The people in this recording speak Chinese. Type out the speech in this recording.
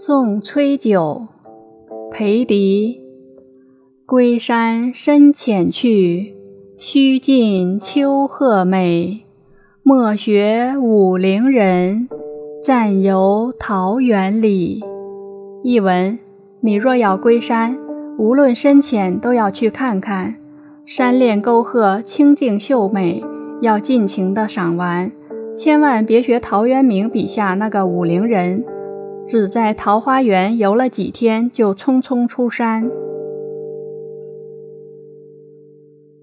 送崔九，裴迪。归山深浅去，须尽秋壑美。莫学武陵人，暂游桃源里。译文：你若要归山，无论深浅，都要去看看。山恋沟壑清静秀美，要尽情的赏玩。千万别学陶渊明笔下那个武陵人，只在桃花源游了几天就匆匆出山。